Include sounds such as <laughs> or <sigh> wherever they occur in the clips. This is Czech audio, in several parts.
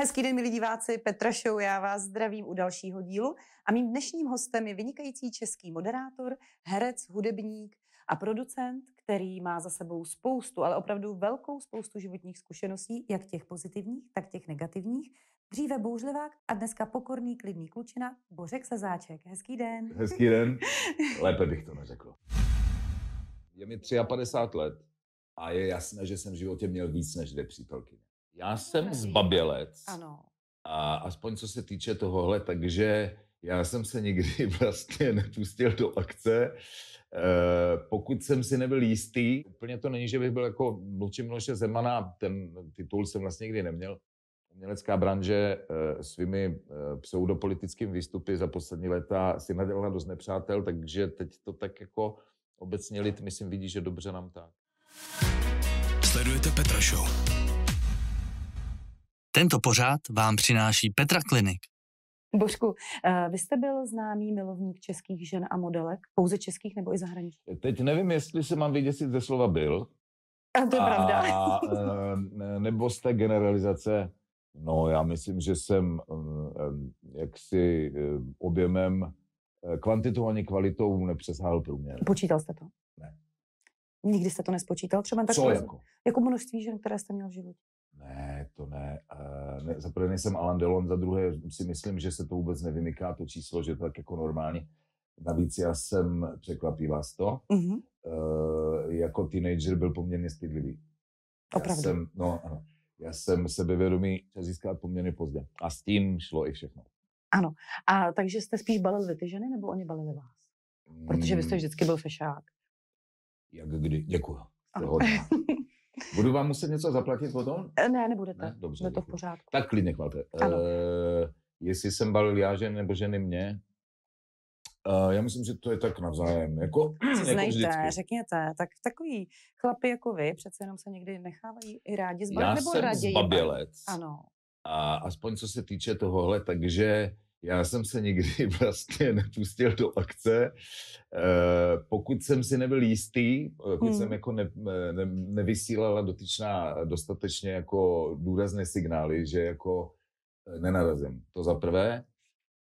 Hezký den, milí diváci, Petra Show, já vás zdravím u dalšího dílu a mým dnešním hostem je vynikající český moderátor, herec, hudebník a producent, který má za sebou spoustu, ale opravdu velkou spoustu životních zkušeností, jak těch pozitivních, tak těch negativních. Dříve bouřlivák a dneska pokorný, klidný klučina, Bořek Sezáček. Hezký den. Hezký den. <laughs> Lépe bych to neřekl. Je mi 53 let a je jasné, že jsem v životě měl víc než dvě přítelkyně. Já jsem zbabělec. Ano. A aspoň co se týče tohohle, takže já jsem se nikdy <laughs> vlastně nepustil do akce. E, pokud jsem si nebyl jistý, úplně to není, že bych byl jako mluvčí Miloše Zemana, ten titul jsem vlastně nikdy neměl. Umělecká branže e, svými e, pseudopolitickými výstupy za poslední léta si nadělala dost nepřátel, takže teď to tak jako obecně lid, myslím, vidí, že dobře nám tak. Sledujete Petra Show. Tento pořád vám přináší Petra Klinik. Božku, eh, vy jste byl známý milovník českých žen a modelek, pouze českých nebo i zahraničních? Teď nevím, jestli se mám vyděsit ze slova byl. A to je a, pravda. eh, nebo z té generalizace. No, já myslím, že jsem eh, jaksi eh, objemem eh, kvantitou ani kvalitou nepřesáhl průměr. Počítal jste to? Ne. Nikdy jste to nespočítal? Třeba tak Co jako? jako množství žen, které jste měl v životě? Ne, to ne. Ne za prvé nejsem Alan Delon, za druhé si myslím, že se to vůbec nevymyká, to číslo, že to tak jako normálně. Navíc já jsem, překvapí vás to, Mhm. uh, jako teenager byl poměrně stydlivý. Opravdu? Já jsem, no, ano. Já jsem sebevědomý získat poměrně pozdě. A s tím šlo i všechno. Ano. A takže jste spíš balili ty ženy, nebo oni balili vás? Protože vy jste Mm, vždycky byl fešák. Jak kdy? Děkuju. <laughs> Je. Budu vám muset něco zaplatit potom? Eh, ne, nebudete. Ne? Dobře, Bude to v pořádku. Tak klidně chvalte. Ano. Uh, jestli jsem balil já žen nebo ženy mě, uh, já myslím, že to je tak navzájem. Jako, jako Znejte, vždycky. řekněte, tak takový chlapi jako vy přece jenom se někdy nechávají i rádi zbalit, Já nebo jsem raději zbabělec. Ano. A aspoň co se týče tohohle, takže já jsem se nikdy <laughs> vlastně nepustil do akce. Eh, pokud jsem si nebyl jistý, pokud Hmm. jsem jako ne, ne, nevysílala dotyčná dostatečně jako důrazné signály, že jako eh, nenarazím. To za prvé.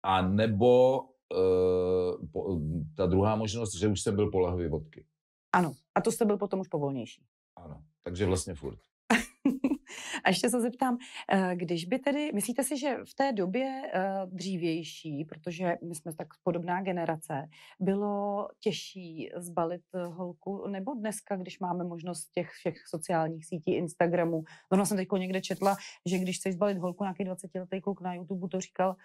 A nebo eh, po, ta druhá možnost, že už jsem byl po lahvi vodky. Ano. A to jste byl potom už povolnější. Ano. Takže vlastně furt. <laughs> A ještě se zeptám, eh, když by tedy, myslíte si, že v té době eh, dřívější, protože my jsme tak podobná generace, bylo těžší zbalit holku, nebo dneska, když máme možnost těch všech sociálních sítí, Instagramu, zrovna jsem teď někde četla, že když chceš zbalit holku, nějaký 20-letý kluk na YouTube to říkal,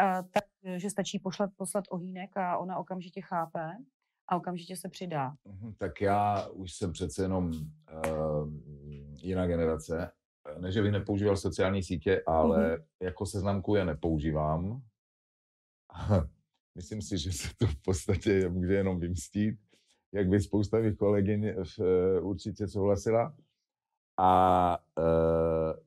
eh, tak, že stačí pošlat, poslat ohýnek a ona okamžitě chápe a okamžitě se přidá. Mhm, Tak já už jsem přece jenom uh, jiná generace. Ne, že bych nepoužíval sociální sítě, ale jako seznamku je nepoužívám. <laughs> Myslím si, že se to v podstatě může jenom vymstít, jak by spousta mých kolegyň eh, určitě souhlasila. A uh,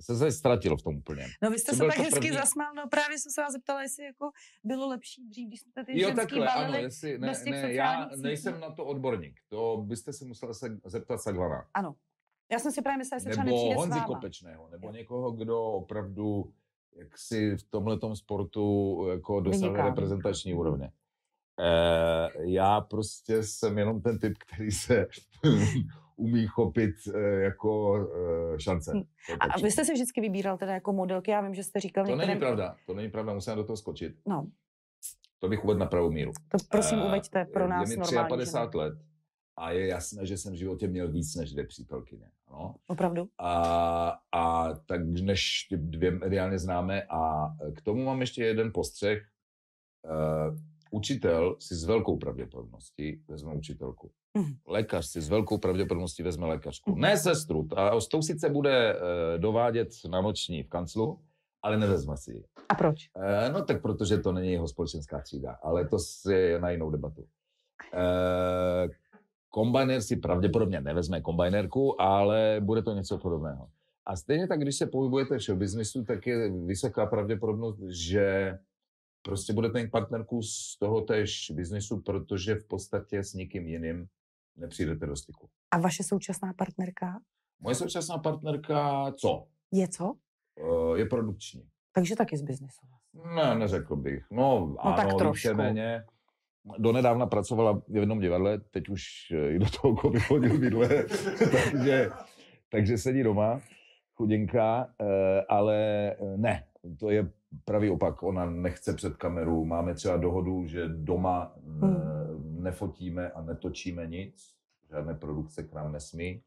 se se ztratil v tom úplně. No vy jste Co se tak hezky první? zasmál, no právě jsem se vás zeptala, jestli jako bylo lepší dřív, když jste ty Jo, ženský takhle, ano, jestli, ne, ne, já nejsem na to odborník. To byste se musela se zeptat Saglana. Ano. Já jsem si právě myslela, jestli třeba nebo nepřijde s Honzi váma. Kopečného, nebo Jo. někoho, kdo opravdu jak si v tomhletom sportu jako dosahuje reprezentační úrovně. Eh, já prostě jsem jenom ten typ, který se <laughs> umí chopit eh, jako eh, šance. Hm. A, vy jste se vždycky vybíral teda jako modelky, já vím, že jste říkal To není některém... pravda, to není pravda, musím do toho skočit. No, To bych uvedl na pravou míru. to prosím uveďte pro nás Je mi normální 53 ženy. let a je jasné, že jsem v životě měl víc než dvě přítelkyně. Ano? Opravdu? A, a tak než ty dvě mediálně známe. A k tomu mám ještě jeden postřeh. Uh, učitel si s velkou pravděpodobností vezme učitelku. Mhm. Lékař si s velkou pravděpodobností vezme lékařku. Mhm. Ne sestru, ta, s tou sice bude uh, dovádět na noční v kanclu, ale nevezme si ji. A proč? Eh, No tak protože to není jeho společenská třída, ale to je na jinou debatu. Eh, Kombajner si pravděpodobně nevezme kombajnerku, ale bude to něco podobného. A stejně tak, když se pohybujete v showbiznisu, tak je vysoká pravděpodobnost, že prostě budete mít partnerku z toho též biznisu, protože v podstatě s nikým jiným nepřijdete do styku. A vaše současná partnerka Moje současná partnerka, co? je co? Uh, je produkční. Takže taky z biznesu. Ne, neřekl bych. No, No, ano, tak trošku. víceméně. Donedávna pracovala v jednom divadle, teď už eh, i do toho covid chodil vidle, <laughs> takže, takže sedí doma, chudinka, eh, ale eh, ne, to je pravý opak. Ona nechce před kameru. Máme třeba dohodu, že doma eh, nefotíme a netočíme nic, žádné produkce k nám nesmí.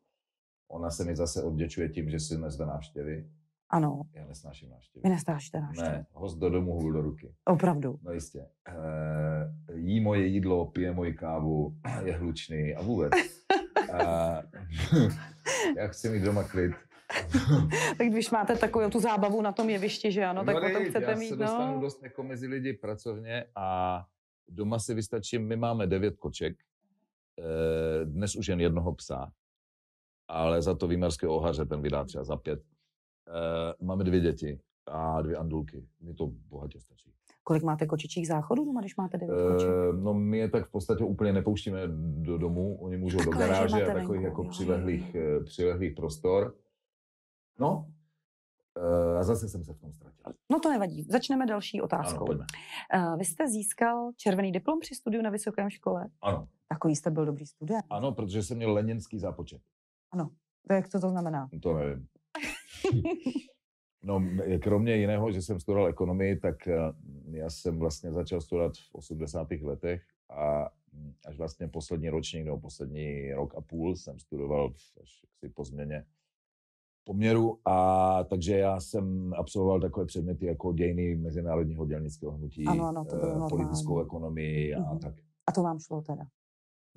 Ona se mi zase odděčuje tím, že si nezve návštěvy. Ano, Já nesnáším návštěvy. vy nestášte návštěvy. Ne, host do domu, hůl do ruky. Opravdu. No jistě. E, jí moje jídlo, pije moji kávu, <clears throat> je hlučný a vůbec. A, <laughs> <laughs> já chci mít doma klid. <laughs> Tak když máte takovou tu zábavu na tom jevišti, že ano, tak potom dej, chcete já mít, se dostanu no. dost jako mezi lidi pracovně a doma si vystačím, my máme devět koček, e, dnes už jen jednoho psa, ale za to výmarského ohaře ten vydá třeba za pět. E, máme dvě děti a dvě andulky. Mi to bohatě stačí. Kolik máte kočičích záchodů doma, když máte devět koček? Eh, No my je tak v podstatě úplně nepouštíme do domu, oni můžou do Takhle, že garáže a takových jako jo, přilehlých, eh, přilehlých prostor. No, eh, a zase jsem se v tom ztratil. No to nevadí. Začneme další Ano, otázkou. pojďme. Eh, Vy jste získal červený diplom při studiu na vysokém škole. Ano, Takový jste byl dobrý student. ano, protože jsem měl leninský zápočet. To jak to to znamená? To nevím. <laughs> No, kromě jiného, že jsem studoval ekonomii, tak eh, já jsem vlastně začal studovat v 80. letech a mm, až vlastně poslední ročník nebo poslední rok a půl jsem studoval v- až jaksi po změně poměru a takže já jsem absolvoval takové předměty jako dějiny mezinárodního dělnického hnutí, Ano, ano, to bylo eh, politickou normální. ekonomii a Mhm. tak. A to vám šlo teda.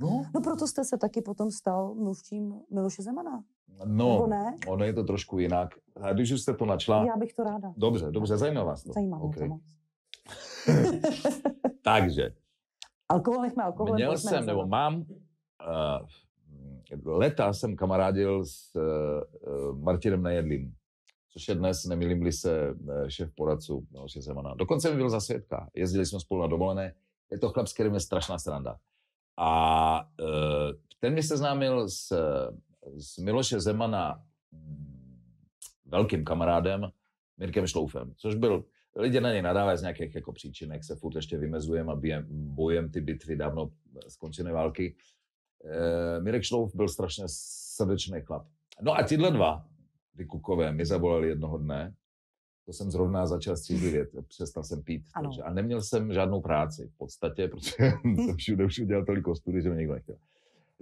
No, No proto jste se taky potom stal mluvčím Miloše Zemana. Nebo no ne? ono je to trošku jinak. A když už jste to načla, Já bych to ráda. dobře, dobře, zajímá vás to. Zajímá mě Ok. to. <laughs> Takže, Alkohol nechme alkohol. Měl jsem, nebo mám, uh, leta jsem kamarádil s uh, Martinem Nejedlým, což je dnes, nemýlím se, eh, šéf poradců Miloše Zemana. Dokonce mi byl za svědka. Jezdili jsme spolu na dovolené. Je to chlap, s kterým je strašná sranda. A uh, ten mě seznámil s, s Miloše Zemana mm, velkým kamarádem Mirkem Šloufem, což byl lidi na něj nadávají z nějakých jako příčinek, se furt ještě vymezujeme a bijem, bojem ty bitvy dávno skončené války. E, Mirek Šlouf byl strašně srdečný chlap. No a tyhle dva, ty kukové, mi zavolali jednoho dne, to jsem zrovna začal střízlivět, přestal jsem pít. Ano. Takže, a neměl jsem žádnou práci v podstatě, protože <laughs> jsem všude už udělal toliko studií, že mě nikdo nechtěl.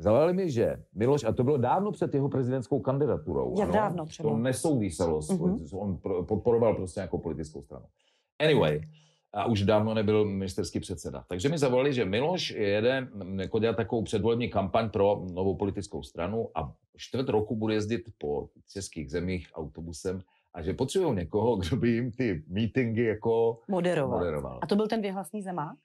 Zavolali mi, že Miloš, a to bylo dávno před jeho prezidentskou kandidaturou. Jak ano, dávno třeba? To nesouviselo, s Mhm. politickou, on podporoval prostě nějakou politickou stranu. Anyway, a už dávno nebyl ministerský předseda. Takže mi zavolali, že Miloš jede jako dělat takovou předvolební kampaň pro novou politickou stranu a čtvrt roku bude jezdit po českých zemích autobusem a že potřebují někoho, <laughs> kdo by jim ty meetingy jako Moderoval. moderoval. A to byl ten věhlasný zemák?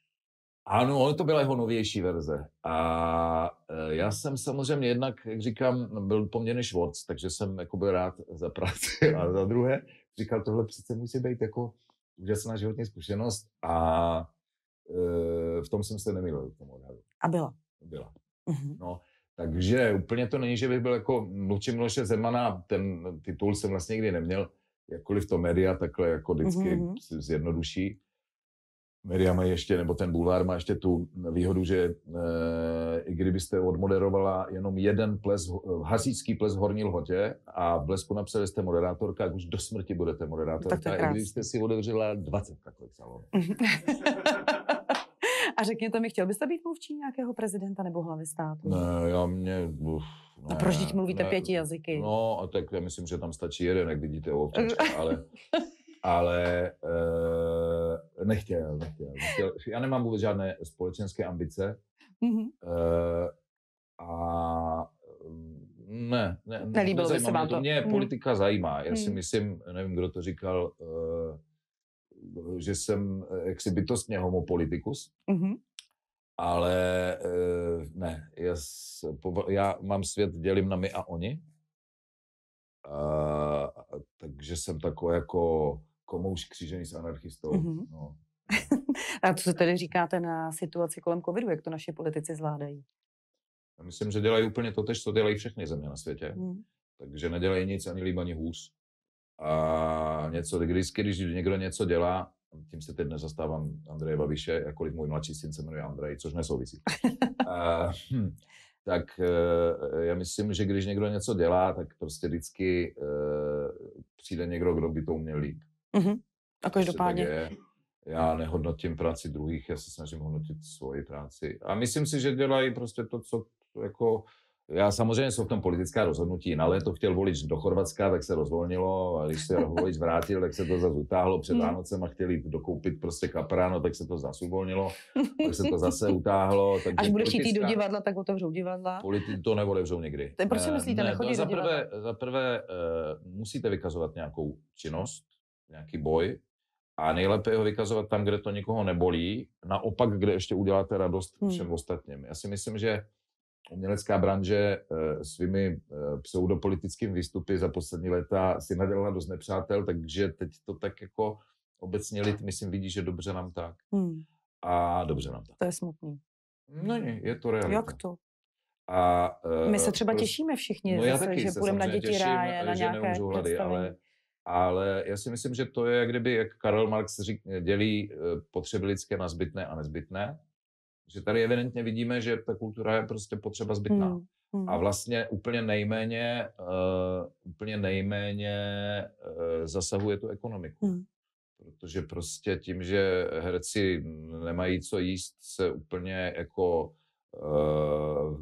Ano, ono to byla jeho novější verze. A e, já jsem samozřejmě jednak, jak říkám, byl poměrně švorc, takže jsem jako byl rád za práci. <laughs> A za druhé, říkal, tohle přece musí být jako úžasná životní zkušenost a e, v tom jsem se nemýlil tomu odhadu. A byla. Byla. Mhm. No, takže úplně to není, že bych byl jako mluvčí Miloše Zemana, ten titul jsem vlastně nikdy neměl, jakkoliv to média takhle jako vždycky Mhm. si zjednoduší. Média mají ještě, nebo ten bulvár má ještě tu výhodu, že e, i kdybyste odmoderovala jenom jeden ples, hasičský ples v Horní Lhotě a v blesku napsali jste moderátorka, jak už do smrti budete moderátorka, Tak i kdybyste si otevřela 20 takových salonů. <laughs> A řekněte mi, chtěl byste být mluvčí nějakého prezidenta nebo hlavy státu? Ne, já mě... Uf, A proč teď mluvíte pěti jazyky? No, a tak já myslím, že tam stačí jeden, jak vidíte u občančka, <laughs> ale, ale nechtěl, nechtěl, nechtěl. Já nemám vůbec žádné společenské ambice Mhm. uh, a mm, ne, ne Nelíbilo by se mě vám to? Mě Hmm. politika zajímá. Já si Hmm. myslím, nevím, kdo to říkal, uh, že jsem eh, jaksi bytostně homopolitikus, Mhm. ale eh, ne, já, já mám svět, dělím na my a oni. A, takže jsem takový jako komouš křížený s anarchistou. Mhm. No. <laughs> A co si tedy říkáte na situaci kolem covidu, jak to naši politici zvládají? Já myslím, že dělají úplně to tež, co dělají všechny země na světě. Mhm. Takže nedělají nic ani líp, ani hůř. A něco, když, když někdo něco dělá, tím se teď nezastávám Andreje Babiše, jakkoliv můj mladší syn se jmenuje Andrej, což nesouvisí. <laughs> uh, hm, tak uh, já myslím, že když někdo něco dělá, tak prostě vždycky uh, přijde někdo, kdo by to uměl líp. Mm-hmm. A Prostě každopádně. Já nehodnotím práci druhých, já se snažím hodnotit svoji práci. A myslím si, že dělají prostě to, co jako... Já samozřejmě jsou v tom politická rozhodnutí. Na léto chtěl volič do Chorvatska, tak se rozvolnilo a když se volič vrátil, tak se to zase utáhlo. Před Hmm. Vánocem a chtěli dokoupit prostě kapráno, tak se to zase uvolnilo. Tak se to zase <laughs> utáhlo. Takže Až bude chtít jít do divadla, tak otevřou divadla. Politi- to neotevřou někdy. To je- proč si Eh, myslíte, ne, nechodí do za divadla? prvé, za prvé uh, musíte vykazovat nějakou činnost, nějaký boj a nejlépe je ho vykazovat tam, kde to nikoho nebolí, naopak, kde ještě uděláte radost Hmm. všem ostatním. Já si myslím, že umělecká branže uh, svými uh, pseudopolitickými výstupy za poslední léta si nadělala dost nepřátel, takže teď to tak jako obecně lid, myslím, vidí, že dobře nám tak. Hmm, A dobře nám tak. to je smutný. No ne, je to realita. Jak to? A, uh, My se třeba těšíme všichni, No zase, že půjdeme na děti těším, ráje, na že nějaké neumřou hlady, ale, ale já si myslím, že to je, jak kdyby, jak Karel Marx řík, dělí eh, potřeby lidské na zbytné a nezbytné. Že tady evidentně vidíme, že ta kultura je prostě potřeba zbytná. Hmm, hmm. A vlastně úplně nejméně, uh, úplně nejméně uh, zasahuje tu ekonomiku. Hmm. Protože prostě tím, že herci nemají co jíst, se úplně jako uh,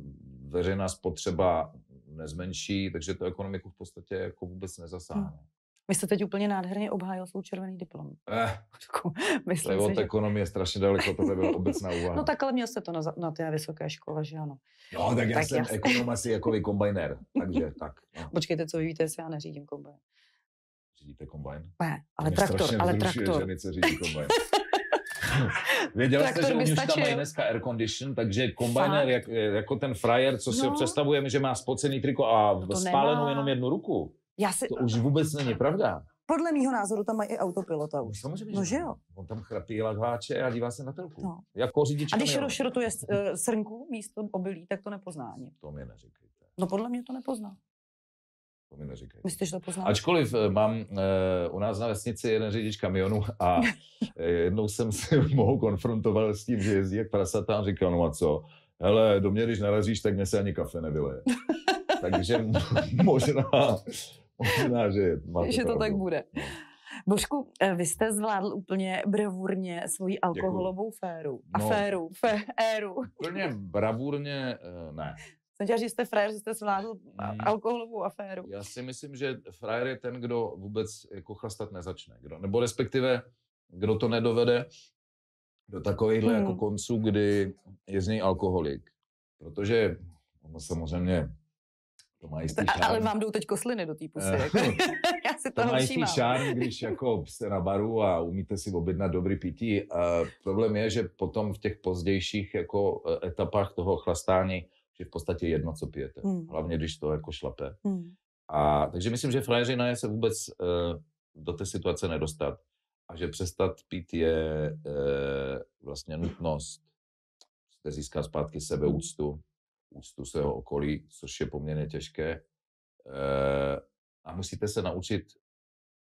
veřejná spotřeba nezmenší, takže to ekonomiku v podstatě jako vůbec nezasáhne. Vy jste teď úplně nádherně obhájil svou červený diplom. Eh, Jako, to je Myslím od si, že... ekonomie strašně daleko, tohle byla obecná <laughs> úvaha. No tak ale měl jste to na, na té vysoké škole, že ano. no, tak já tak jsem ekonom asi jako vy kombajnér, takže <laughs> tak. No. Počkejte, co vy víte, jestli já neřídím kombajn. Řídíte kombajn? Ne, ale Mě traktor, ale traktor. ženy, co řídí kombajn. <laughs> Věděla jste, že by u Něžka stačil. mají dneska air condition, takže kombajner, jak, jako ten frajer, co si No. představujeme, že má spocený triko a No to spálenou nemá. jenom jednu ruku. Já si, To už vůbec není pravda. podle mýho názoru tam mají i autopilota už. samozřejmě, No že jo. On tam chrapí lahváče a dívá se na telku. No. Jako řidič A když rozšrotuje uh, <laughs> srnku místo obilí, tak to nepozná ani. To mi neříkejte. No podle mě to nepozná. To mi neříkejte. Myslíte, že to pozná? Ačkoliv eh, mám uh, u nás na vesnici jeden řidič kamionu a <laughs> eh, jednou jsem se <laughs> mohl konfrontoval s tím, že jezdí jak prasata a říkal, no a co, hele, do mě, když narazíš, tak mě se ani kafe nevyleje. Takže možná, možná, že máte <laughs> že to pravdu. tak bude. No. Božku, eh, vy jste zvládl úplně bravurně svoji alkoholovou féru. No. Aféru, fé, éru. Úplně bravurně, eh, ne. Jsem chtěla, že jste frajer, že jste zvládl a- Mm. alkoholovou aféru. Já si myslím, že frajer je ten, kdo vůbec jako chlastat nezačne. Kdo, nebo respektive, kdo to nedovede do takovýchhle Hmm. jako konců, kdy je z něj alkoholik. Protože ono samozřejmě to má jistý A, ale vám jdou teď kosliny do té pusy. Eh, jako. <laughs> Já si To toho má jistý šárm, když jako jste na baru a umíte si objednat dobrý pití. A problém je, že potom v těch pozdějších jako eh, etapách toho chlastání je v podstatě jedno, co pijete. Hmm. Hlavně, když to jako šlape. Hmm. A takže myslím, že frajeřina je se vůbec uh, do té situace nedostat. A že přestat pít je uh, vlastně nutnost. Musíte získat zpátky sebeúctu, úctu svého okolí, což je poměrně těžké. Uh, a musíte se naučit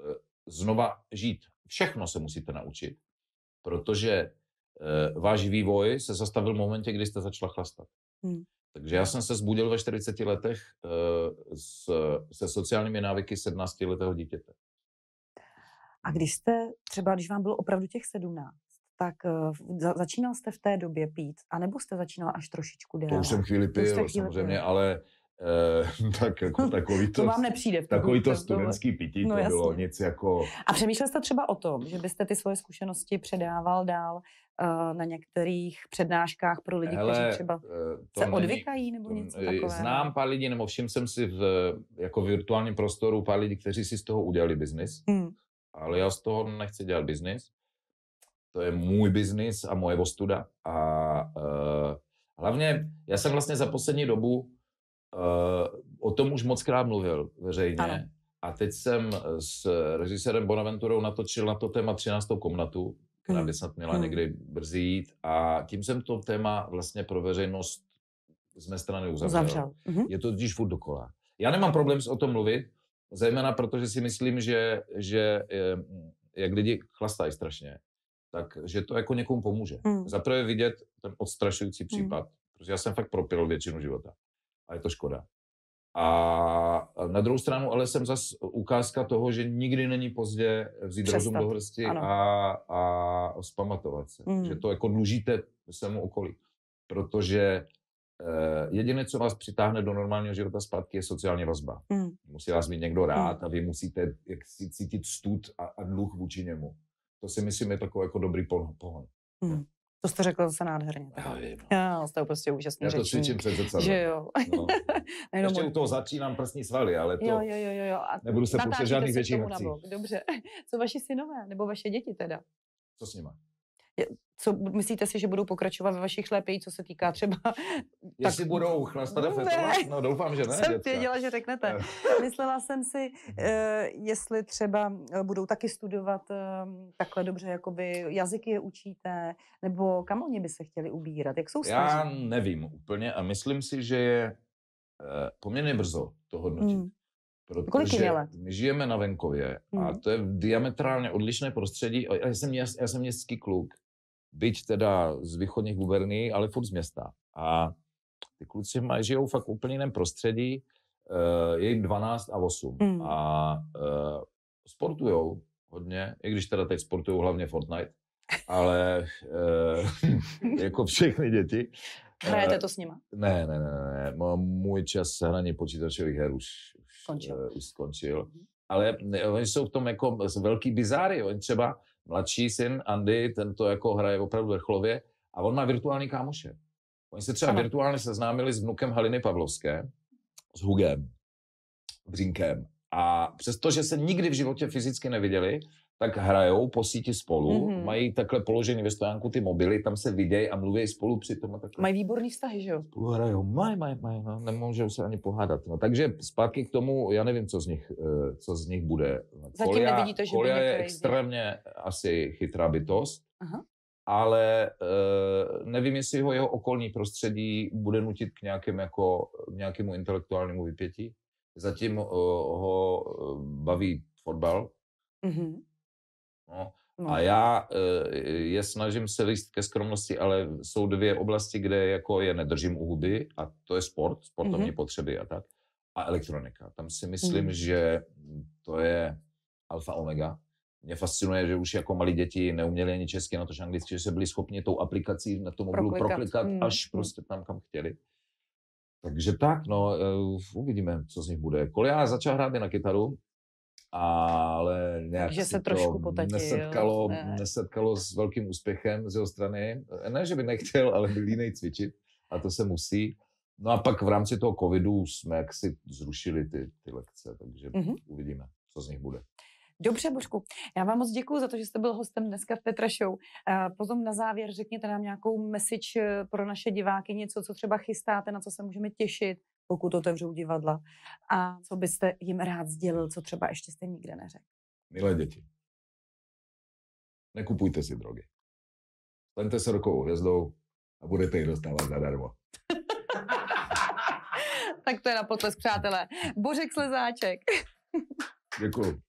uh, znova žít. Všechno se musíte naučit, protože uh, váš vývoj se zastavil v momentě, kdy jste začala chlastat. Hmm. Takže já jsem se zbudil ve 40 letech s, se sociálními návyky 17-letého dítěte. A když jste, třeba když vám bylo opravdu těch 17, tak uh, za, začínal jste v té době pít, anebo jste začínal až trošičku déle? To už jsem chvíli pil, chvíli samozřejmě, pil. ale uh, <laughs> tak jako takový To to, vám nepřijde v takový to studentský pití, No to bylo jasně. nic jako... A přemýšlel jste třeba o tom, že byste ty svoje zkušenosti předával dál uh, na některých přednáškách pro lidi, Hele, kteří třeba eh, se není- odvykají nebo něco eh, takového? Znám pár lidí, nebo všiml jsem si v jako virtuálním prostoru pár lidí, kteří si z toho udělali biznis, Hmm. ale já z toho nechci dělat biznis. To je můj biznis a moje ostuda. A uh, hlavně, já jsem vlastně za poslední dobu uh, o tom už moc krát mluvil veřejně. Ano. A teď jsem s režisérem Bonaventurou natočil na to téma 13. komnatu, která Hmm. by snad měla Hmm. někdy brzy jít. A tím jsem to téma vlastně pro veřejnost z mé strany uzavřel. Uzavřel. Mhm. Je to totiž furt dokola. Já nemám problém s o tom mluvit, Zejména proto, že si myslím, že, že eh, jak lidi chlastají strašně, tak že to jako někomu pomůže. Hmm. Za prvé vidět ten odstrašující Hmm. případ, protože já jsem fakt propil většinu života. A je to škoda. A na druhou stranu ale jsem zas ukázka toho, že nikdy není pozdě vzít rozum Přestat. do hrsti Ano. a, a zpamatovat se. Mm. Že to jako dlužíte svému okolí. Protože eh, jediné, co vás přitáhne do normálního života zpátky, je sociální vazba. Mm. Musí vás mít někdo rád a vy musíte jak si cítit stud a, a dluh vůči němu. To si myslím je takový jako dobrý pohon. pohon. Mm. To jste řekl zase nádherně. Já vím. no. Já, jste prostě úžasný Já to řečník. cvičím před zrcadlem. Že jo. No. <laughs> Ještě u toho začínám prsní svaly, ale to... Jo, jo, jo, jo. A Nebudu se pouštět žádných větších akcí. Dobře. <laughs> Co vaši synové? Nebo vaše děti teda? Co s nima? Co, myslíte si, že budou pokračovat ve vašich šlépějí, co se týká třeba... <laughs> Jestli budou chlastat a Ne. fetovat? No doufám, že ne, jsem děcka. věděla, že řeknete. Eh. <laughs> Myslela jsem si, eh, jestli třeba eh, budou taky studovat takhle dobře, jakoby jazyky je učíte, nebo kam oni by se chtěli ubírat, jak jsou Já staří? nevím úplně a myslím si, že je poměrně brzo to hodnotit. Hmm. Kolik jim je Protože let? my žijeme na venkově a Hmm. to je diametrálně odlišné prostředí. A Já jsem, já, já jsem městský kluk, byť teda z východních guberní, ale furt z města. A ty kluci mají, žijou fakt v úplně jiném prostředí, uh, je jim 12 a 8. Hmm. A uh, sportujou hodně, i když teda teď sportují hlavně Fortnite, ale uh, <laughs> jako všechny děti. Hrajete Eh, to s nima? ne, ne, ne, ne, Můj čas hraní počítačových her už, už Skončil. Už skončil. Mhm. Ale oni jsou v tom jako velký bizáry. Oni třeba mladší syn Andy, ten to jako hraje opravdu vrcholově a on má virtuální kámoše. Oni se třeba Ano. virtuálně seznámili s vnukem Haliny Pavlovské, s Hugem, Břínkem. A přestože se nikdy v životě fyzicky neviděli, tak hrajou po síti spolu, Mhm. mají takhle položený ve stojánku ty mobily, tam se vidějí a mluví spolu přitom a takhle Mají výborný vztahy, že jo? spolu hrajou, maj, maj, maj, no, nemůžou se ani pohádat. No, takže zpátky k tomu, já nevím, co z nich, eh, co z nich bude. Zatím nevidíte, že by Kolia je extrémně asi chytrá bytost, Aha. ale eh, nevím, jestli ho jeho okolní prostředí bude nutit k nějakém jako, nějakému intelektuálnímu vypětí. Zatím eh, ho baví fotbal, Mhm. No, No. a já eh, je snažím se líst ke skromnosti, ale jsou dvě oblasti, kde jako je nedržím u huby a to je sport, sportovní Mhm. potřeby a tak. A elektronika. Tam si myslím, Mhm. že to je alfa omega. Mě fascinuje, že už jako malí děti neuměli ani česky, na to anglicky, že se byli schopni tou aplikací na tom mobilu Proklikat. proklikat Mhm. až prostě tam, kam chtěli. Takže tak, no, eh, uvidíme, co z nich bude. Kolia začal hrát na kytaru, ale nějak Takže se trošku to potatil, nesetkalo, ne. nesetkalo s velkým úspěchem z jeho strany. Ne, že by nechtěl, ale byl línej cvičit a to se musí. No a pak v rámci toho covidu jsme jaksi zrušili ty, ty lekce, takže Mhm. uvidíme, co z nich bude. Dobře, Božku, já vám moc děkuji za to, že jste byl hostem dneska v Petra Show. Eh, Potom na závěr řekněte nám nějakou message eh, pro naše diváky, něco, co třeba chystáte, na co se můžeme těšit, pokud otevřou divadla. A co byste jim rád sdělil, co třeba ještě jste nikde neřekl. Milé děti, nekupujte si drogy. Staňte se rokovou hvězdou a budete ji dostávat zadarmo. <laughs> tak to je na potlesk, přátelé. Bořek Slezáček. Děkuju.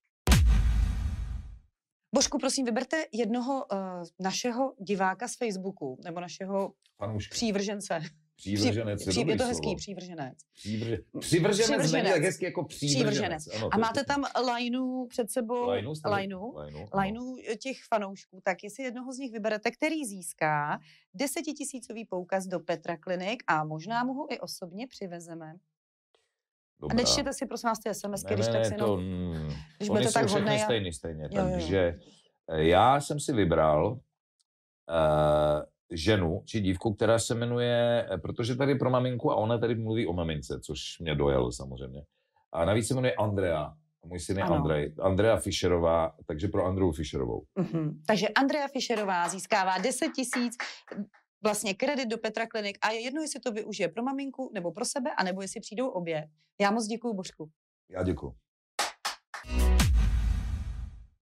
Božku, prosím, vyberte jednoho uh, našeho diváka z Facebooku, nebo našeho Fanouška. přívržence. Přívrženec je Pří, je to hezký, slovo. přívrženec. Přívr... Přivrženec není Přivrženec. tak hezky jako přívrženec. Přívrženec. Ano, A máte tam lajnu před sebou, Lajnu, lajnu, Lajnu, lajnu těch fanoušků, tak jestli jednoho z nich vyberete, který získá desetitisícový poukaz do Petra Klinik a možná mu ho i osobně přivezeme. A Dobrá. nečtěte si prosím vás ty SMSky, Ne, když ne, tak ne, si to, jenom... mm, když budete tak hodnej a- stejný stejně, Jo, jo, jo. takže eh, já jsem si vybral uh, ženu či dívku, která se jmenuje, eh, protože tady pro maminku a ona tady mluví o mamince, což mě dojelo samozřejmě. A navíc se jmenuje Andrea. Můj syn je Ano. Andrej. Andrea Fischerová, takže pro Andreu Fischerovou. Mhm. Takže Andrea Fischerová získává 10 tisíc vlastně kredit do Petra Klinik a je jedno, jestli to využije pro maminku nebo pro sebe, anebo jestli přijdou obě. Já moc děkuji, Božku. Já děkuji.